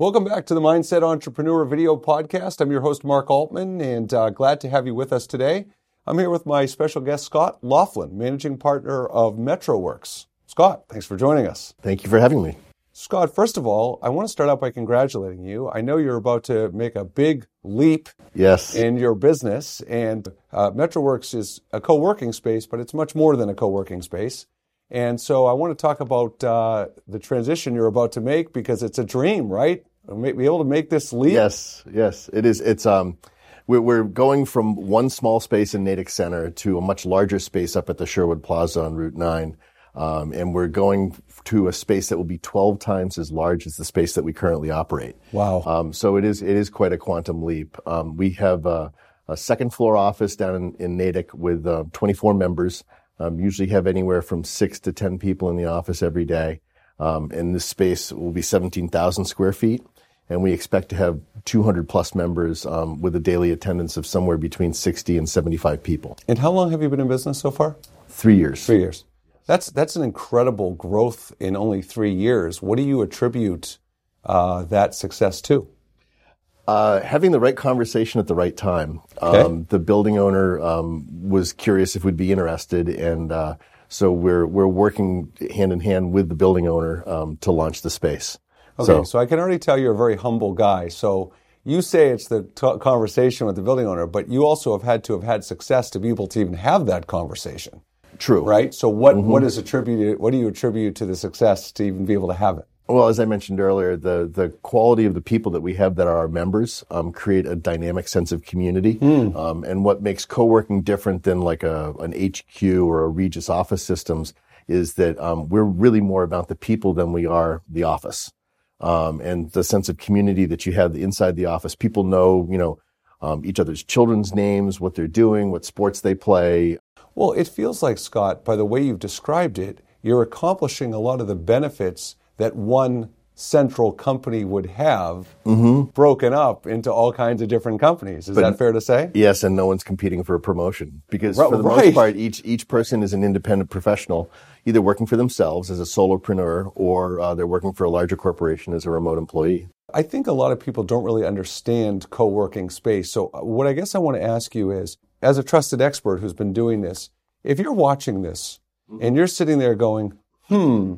Welcome back to the Mindset Entrepreneur video podcast. I'm your host, Mark Altman, and uh, glad to have you with us today. I'm here with my special guest, Scott Laughlin, managing partner of MetroWorks. Scott, thanks for joining us. Thank you for having me. Scott, first of all, I want to start out by congratulating you. I know you're about to make a big leap yes. in your business, and uh, MetroWorks is a co working space, but it's much more than a co working space. And so I want to talk about uh, the transition you're about to make because it's a dream, right? Be able to make this leap. Yes, yes, it is. It's um, we're going from one small space in Natick Center to a much larger space up at the Sherwood Plaza on Route Nine. Um, and we're going to a space that will be 12 times as large as the space that we currently operate. Wow. Um, so it is, it is quite a quantum leap. Um, we have a, a, second floor office down in, in Natick with uh, 24 members. Um, usually have anywhere from six to 10 people in the office every day. Um, and this space will be 17,000 square feet. And we expect to have 200 plus members um, with a daily attendance of somewhere between 60 and 75 people. And how long have you been in business so far? Three years. Three years. That's that's an incredible growth in only three years. What do you attribute uh, that success to? Uh, having the right conversation at the right time. Okay. Um, the building owner um, was curious if we'd be interested, and uh, so we're we're working hand in hand with the building owner um, to launch the space. Okay, so, so, I can already tell you're a very humble guy. So you say it's the t- conversation with the building owner, but you also have had to have had success to be able to even have that conversation. True. Right? So what, mm-hmm. what is attributed, what do you attribute to the success to even be able to have it? Well, as I mentioned earlier, the, the quality of the people that we have that are our members um, create a dynamic sense of community. Mm. Um, and what makes co-working different than like a, an HQ or a Regus office systems is that um, we're really more about the people than we are the office. Um, and the sense of community that you have inside the office. People know, you know, um, each other's children's names, what they're doing, what sports they play, well, it feels like, Scott, by the way you've described it, you're accomplishing a lot of the benefits that one central company would have mm-hmm. broken up into all kinds of different companies. Is but, that fair to say? Yes, and no one's competing for a promotion because right, for the right. most part, each each person is an independent professional, either working for themselves as a solopreneur or uh, they're working for a larger corporation as a remote employee. I think a lot of people don't really understand co-working space. So uh, what I guess I want to ask you is, as a trusted expert who's been doing this, if you're watching this mm-hmm. and you're sitting there going, hmm,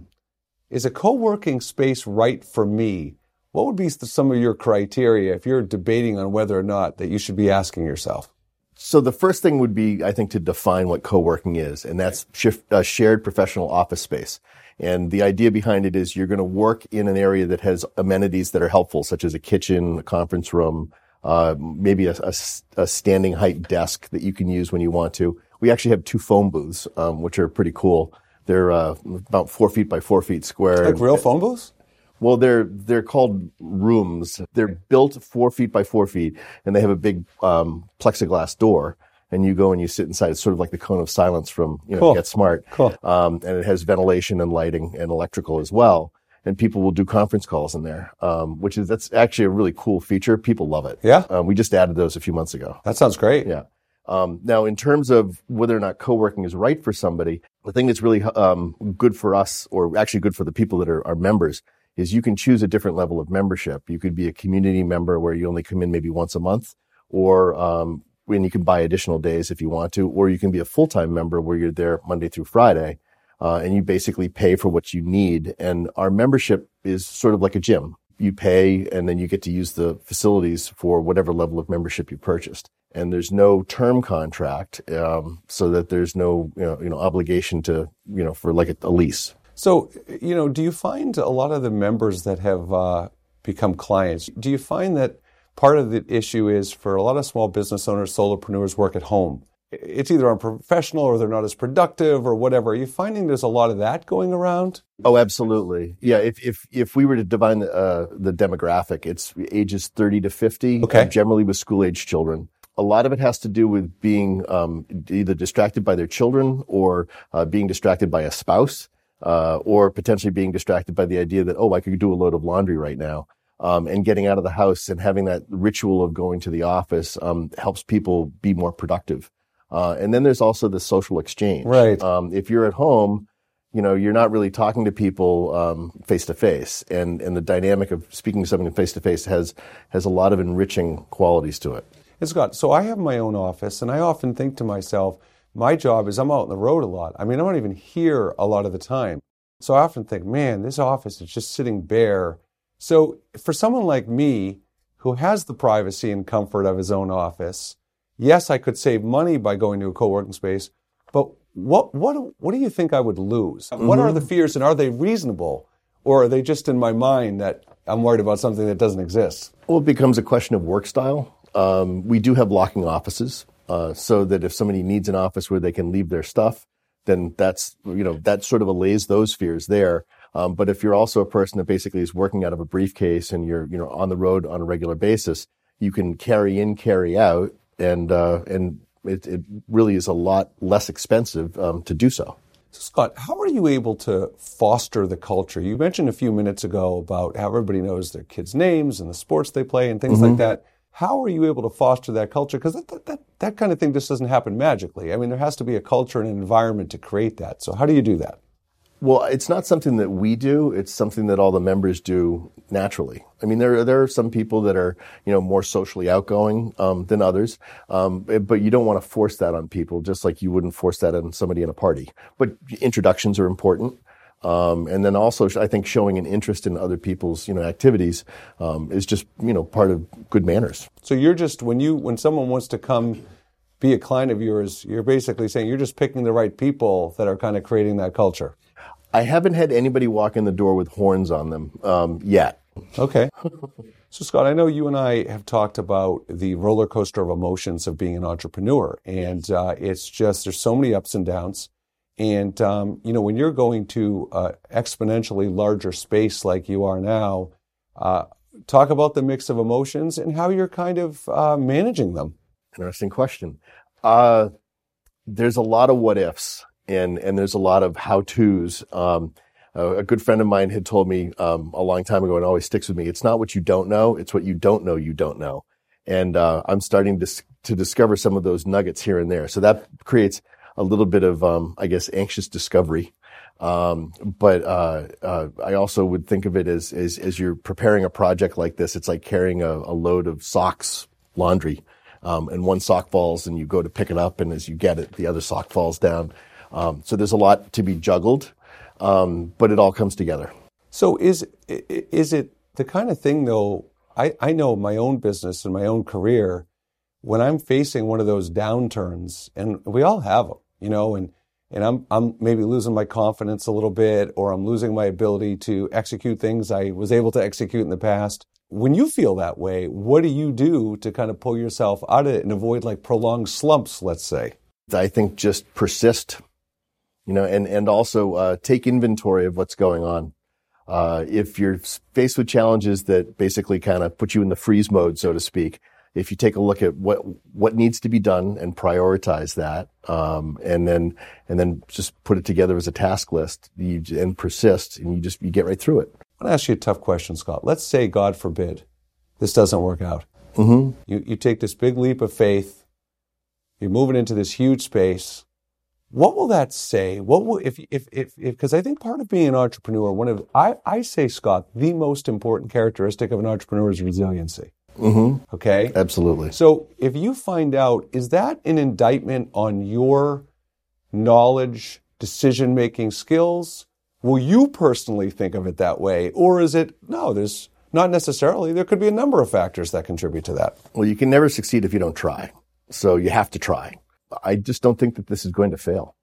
is a co-working space right for me? What would be some of your criteria if you're debating on whether or not that you should be asking yourself? So the first thing would be, I think, to define what co-working is, and that's shift, uh, shared professional office space. And the idea behind it is you're going to work in an area that has amenities that are helpful, such as a kitchen, a conference room, uh, maybe a, a, a, standing height desk that you can use when you want to. We actually have two phone booths, um, which are pretty cool. They're uh, about four feet by four feet square. Like real phone booths? Well, they're they're called rooms. They're built four feet by four feet, and they have a big um, plexiglass door. And you go and you sit inside. It's sort of like the cone of silence from you know cool. Get Smart. Cool. Um, and it has ventilation and lighting and electrical as well and people will do conference calls in there, um, which is that's actually a really cool feature. People love it. Yeah, um, we just added those a few months ago. That sounds great. Yeah. Um, now, in terms of whether or not co-working is right for somebody, the thing that's really um, good for us, or actually good for the people that are our members, is you can choose a different level of membership. You could be a community member where you only come in maybe once a month, or um, when you can buy additional days if you want to, or you can be a full-time member where you're there Monday through Friday uh, and you basically pay for what you need. And our membership is sort of like a gym. You pay and then you get to use the facilities for whatever level of membership you purchased. And there's no term contract, um, so that there's no you know, you know obligation to you know for like a, a, lease. So you know, do you find a lot of the members that have uh, become clients? Do you find that part of the issue is for a lot of small business owners, solopreneurs work at home it's either unprofessional or they're not as productive or whatever. Are you finding there's a lot of that going around? Oh, absolutely. Yeah. If if if we were to divine the, uh, the demographic, it's ages 30 to 50, okay. generally with school age children. A lot of it has to do with being um, either distracted by their children or uh, being distracted by a spouse, uh, or potentially being distracted by the idea that oh, I could do a load of laundry right now. Um, and getting out of the house and having that ritual of going to the office um, helps people be more productive. Uh, and then there's also the social exchange. Right. Um, if you're at home, you know, you're not really talking to people face to face, and and the dynamic of speaking to someone face to face has has a lot of enriching qualities to it. It's got so I have my own office, and I often think to myself, my job is I'm out on the road a lot. I mean, I'm not even here a lot of the time, so I often think, man, this office is just sitting bare. So for someone like me who has the privacy and comfort of his own office, yes, I could save money by going to a co-working space, but what what what do you think I would lose? Mm-hmm. What are the fears, and are they reasonable, or are they just in my mind that I'm worried about something that doesn't exist? Well, it becomes a question of work style. Um, we do have locking offices, uh, so that if somebody needs an office where they can leave their stuff, then that's you know that sort of allays those fears there. Um, but if you're also a person that basically is working out of a briefcase and you're you know on the road on a regular basis, you can carry in, carry out, and uh, and it, it really is a lot less expensive um, to do so. So, Scott, how are you able to foster the culture? You mentioned a few minutes ago about how everybody knows their kids' names and the sports they play and things mm-hmm. like that. How are you able to foster that culture? Because that, that, that, that kind of thing just doesn't happen magically. I mean, there has to be a culture and an environment to create that. So, how do you do that? Well, it's not something that we do. It's something that all the members do naturally. I mean, there there are some people that are you know more socially outgoing um, than others, um, but you don't want to force that on people, just like you wouldn't force that on somebody in a party. But introductions are important. Um, and then also, I think showing an interest in other people's, you know, activities um, is just, you know, part of good manners. So you're just when you when someone wants to come be a client of yours, you're basically saying you're just picking the right people that are kind of creating that culture. I haven't had anybody walk in the door with horns on them um, yet. Okay. So, Scott, I know you and I have talked about the roller coaster of emotions of being an entrepreneur, and uh, it's just there's so many ups and downs. And um, you know, when you're going to uh, exponentially larger space like you are now, uh, talk about the mix of emotions and how you're kind of uh, managing them. Interesting question. Uh, there's a lot of what ifs and and there's a lot of how tos. Um, a good friend of mine had told me um, a long time ago, and always sticks with me. It's not what you don't know; it's what you don't know you don't know. And uh, I'm starting to to discover some of those nuggets here and there. So that creates a little bit of, um, I guess, anxious discovery. Um, but uh, uh, I also would think of it as, as, as you're preparing a project like this. It's like carrying a, a load of socks, laundry, um, and one sock falls, and you go to pick it up, and as you get it, the other sock falls down. Um, so there's a lot to be juggled, um, but it all comes together. So is is it the kind of thing though? I, I know my own business and my own career. When I'm facing one of those downturns, and we all have them, you know, and and I'm I'm maybe losing my confidence a little bit, or I'm losing my ability to execute things I was able to execute in the past. When you feel that way, what do you do to kind of pull yourself out of it and avoid like prolonged slumps, let's say? I think just persist you know, and, and also uh, take inventory of what's going on. Uh, if you're faced with challenges that basically kind of put you in the freeze mode, so to speak, if you take a look at what what needs to be done and prioritize that, um, and then and then just put it together as a task list, you, and persist, and you just you get right through it. I want to ask you a tough question, Scott. Let's say, God forbid, this doesn't work out. Mm-hmm. You you take this big leap of faith. You're moving into this huge space what will that say? What will if if if because I think part of being an entrepreneur, one of I I say Scott, the most important characteristic of an entrepreneur is resiliency. Mm-hmm. Okay, absolutely. So if you find out, is that an indictment on your knowledge, decision making skills? Will you personally think of it that way, or is it no? There's not necessarily. There could be a number of factors that contribute to that. Well, you can never succeed if you don't try. So you have to try. I just don't think that this is going to fail.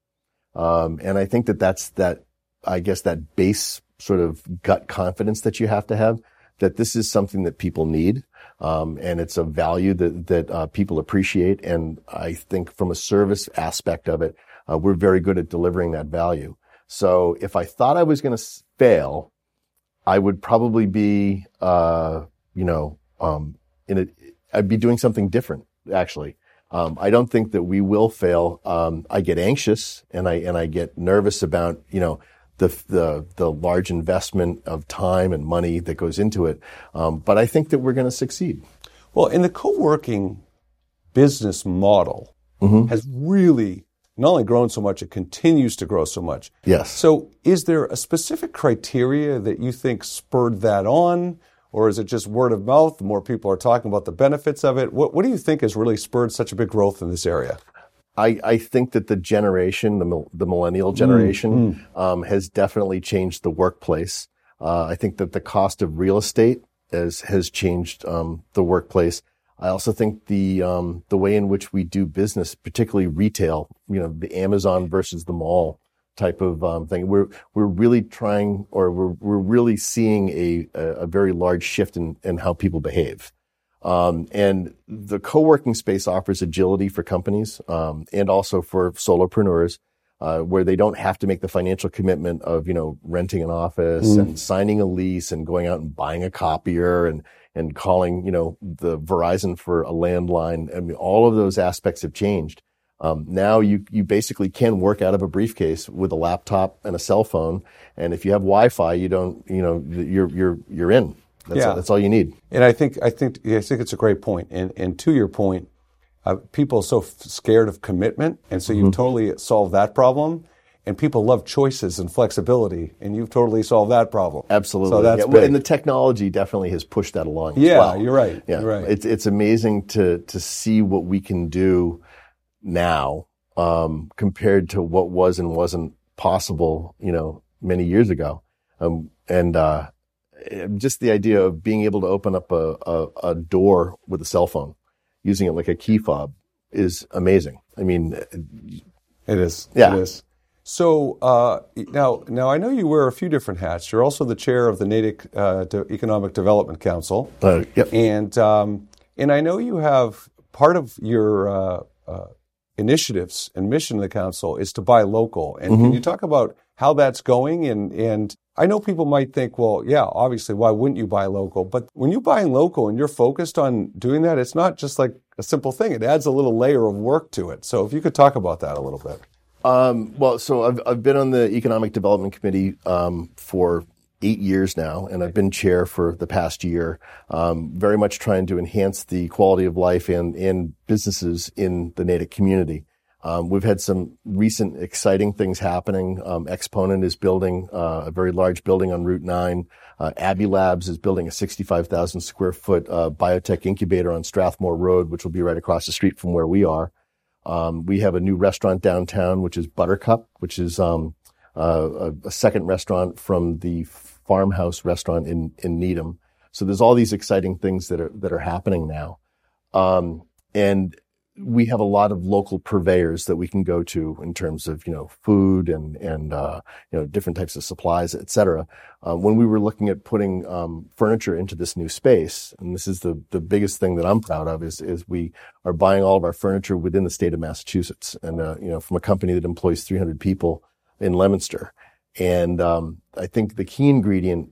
Um, and I think that that's that, I guess that base sort of gut confidence that you have to have that this is something that people need. Um, and it's a value that, that, uh, people appreciate. And I think from a service aspect of it, uh, we're very good at delivering that value. So if I thought I was going to fail, I would probably be, uh, you know, um, in I'd be doing something different actually. Um, I don't think that we will fail. Um, I get anxious and I and I get nervous about you know the the the large investment of time and money that goes into it. Um, but I think that we're going to succeed. Well, in the co-working business model mm-hmm. has really not only grown so much, it continues to grow so much. Yes. So, is there a specific criteria that you think spurred that on? Or is it just word of mouth? The more people are talking about the benefits of it. What, what do you think has really spurred such a big growth in this area? I, I think that the generation, the, the millennial generation, mm, mm. Um, has definitely changed the workplace. Uh, I think that the cost of real estate has, has changed um, the workplace. I also think the um, the way in which we do business, particularly retail, you know, the Amazon versus the mall type of um, thing. We're we're really trying, or we're we're really seeing a a, very large shift in in how people behave. Um, and the co-working space offers agility for companies um, and also for solopreneurs, uh, where they don't have to make the financial commitment of you know renting an office mm. and signing a lease and going out and buying a copier and and calling, you know, the Verizon for a landline. I mean, all of those aspects have changed. Um, now you you basically can work out of a briefcase with a laptop and a cell phone, and if you have Wi-Fi, you don't, you know, you're you're you're in. That's yeah. all, that's all you need. And I think I think I think it's a great point. And and to your point, uh, people are so f- scared of commitment, and so mm-hmm. you've totally solved that problem and people love choices and flexibility, and you've totally solved that problem. Absolutely. So that's yeah, and the technology definitely has pushed that along. Yeah, well. you're right. Yeah, you're right. It's it's amazing to to see what we can do now um, compared to what was and wasn't possible, you know, many years ago. Um, and uh, just the idea of being able to open up a, a, a door with a cell phone, using it like a key fob, is amazing. I mean, it is. Yeah. It is. So uh, now, now I know you wear a few different hats. You're also the chair of the Natick uh, De- Economic Development Council. Uh, yep. And um, and I know you have part of your uh, uh, initiatives and mission of the council is to buy local. And mm-hmm. can you talk about how that's going? And and I know people might think, well, yeah, obviously, why wouldn't you buy local? But when you buy local and you're focused on doing that, it's not just like a simple thing. It adds a little layer of work to it. So if you could talk about that a little bit. Um, well, so I've, I've been on the Economic Development Committee um, for eight years now, and I've been chair for the past year, um, very much trying to enhance the quality of life and, and businesses in the Natick community. Um, we've had some recent exciting things happening. Um, Exponent is building uh, a very large building on Route 9. Uh, Abbey Labs is building a 65,000 square foot uh, biotech incubator on Strathmore Road, which will be right across the street from where we are. Um, we have a new restaurant downtown, which is Buttercup, which is um, uh, a, a, second restaurant from the farmhouse restaurant in in Needham. So there's all these exciting things that are that are happening now, um, and we have a lot of local purveyors that we can go to in terms of you know food and and uh, you know different types of supplies, et cetera. Uh, when we were looking at putting um, furniture into this new space, and this is the the biggest thing that I'm proud of is is we are buying all of our furniture within the state of Massachusetts, and uh, you know from a company that employs 300 people in Leominster. And um, I think the key ingredient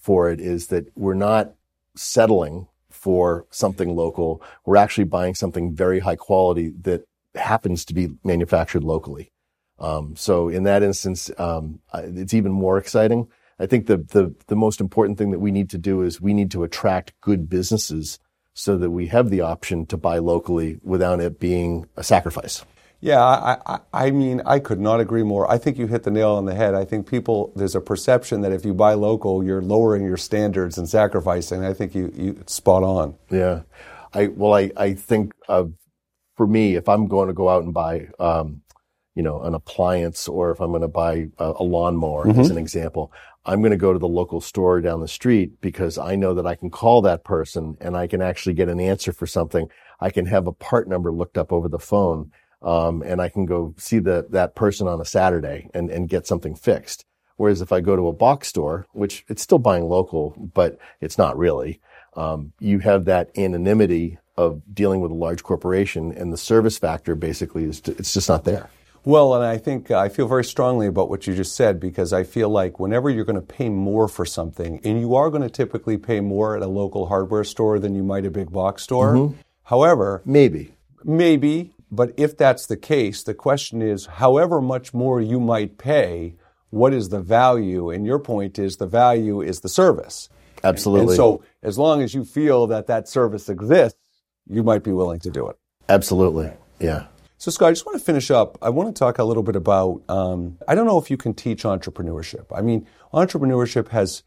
for it is that we're not settling for something local. We're actually buying something very high quality that happens to be manufactured locally. Um, so in that instance, um, it's even more exciting. I think the, the, the most important thing that we need to do is we need to attract good businesses so that we have the option to buy locally without it being a sacrifice. Yeah, I, I, I, mean, I could not agree more. I think you hit the nail on the head. I think people, there's a perception that if you buy local, you're lowering your standards and sacrificing. I think you, you spot on. Yeah. I, well, I, I think, of, for me, if I'm going to go out and buy, um, you know, an appliance or if I'm going to buy a, a lawnmower, mm-hmm. as an example, I'm going to go to the local store down the street because I know that I can call that person and I can actually get an answer for something. I can have a part number looked up over the phone um, and I can go see the, that person on a Saturday and, and get something fixed. Whereas if I go to a box store, which it's still buying local, but it's not really, um, you have that anonymity of dealing with a large corporation and the service factor basically is, to, it's just not there. Well, and I think uh, I feel very strongly about what you just said because I feel like whenever you're going to pay more for something, and you are going to typically pay more at a local hardware store than you might a big box store. Mm-hmm. However, maybe, maybe, but if that's the case, the question is however much more you might pay, what is the value? And your point is the value is the service. Absolutely. And so as long as you feel that that service exists, you might be willing to do it. Absolutely. Yeah. So, Scott, I just want to finish up. I want to talk a little bit about. Um, I don't know if you can teach entrepreneurship. I mean, entrepreneurship has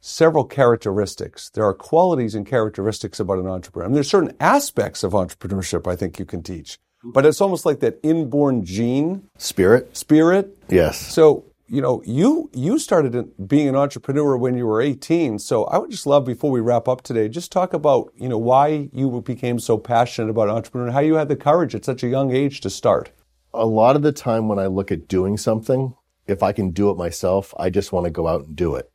several characteristics. There are qualities and characteristics about an entrepreneur. I mean, there's certain aspects of entrepreneurship I think you can teach, but it's almost like that inborn gene, Spirit? spirit. Yes. So, you know, you you started being an entrepreneur when you were 18. So, I would just love before we wrap up today, just talk about you know why you became so passionate about entrepreneur, how you had the courage at such a young age to start. A lot of the time when I look at doing something, if I can do it myself, I just want to go out and do it.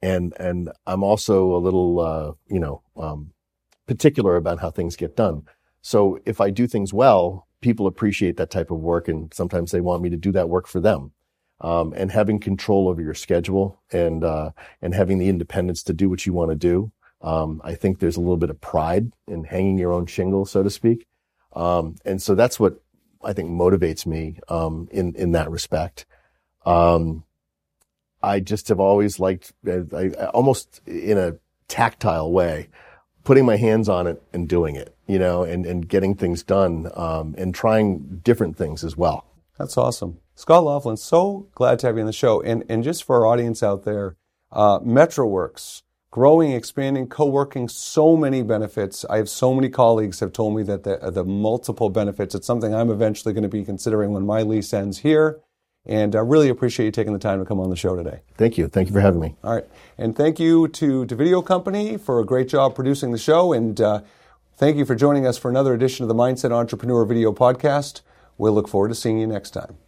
And and I'm also a little uh, you know um, particular about how things get done. So if I do things well, people appreciate that type of work, and sometimes they want me to do that work for them. Um, and having control over your schedule and uh, and having the independence to do what you want to do. Um, I think there's a little bit of pride in hanging your own shingle, so to speak. Um, and so that's what I think motivates me um, in in that respect. Um, I just have always liked, I, I, almost in a tactile way, putting my hands on it and doing it, you know, and, and getting things done um, and trying different things as well. That's awesome. Scott Laughlin, so glad to have you on the show. And, and just for our audience out there, uh, MetroWorks, growing, expanding, co-working, so many benefits. I have so many colleagues have told me that the, the multiple benefits, it's something I'm eventually going to be considering when my lease ends here. And I really appreciate you taking the time to come on the show today. Thank you. Thank you for having me. All right. And thank you to Davideo Company for a great job producing the show. And uh, thank you for joining us for another edition of the Mindset Entrepreneur Video Podcast. We'll look forward to seeing you next time.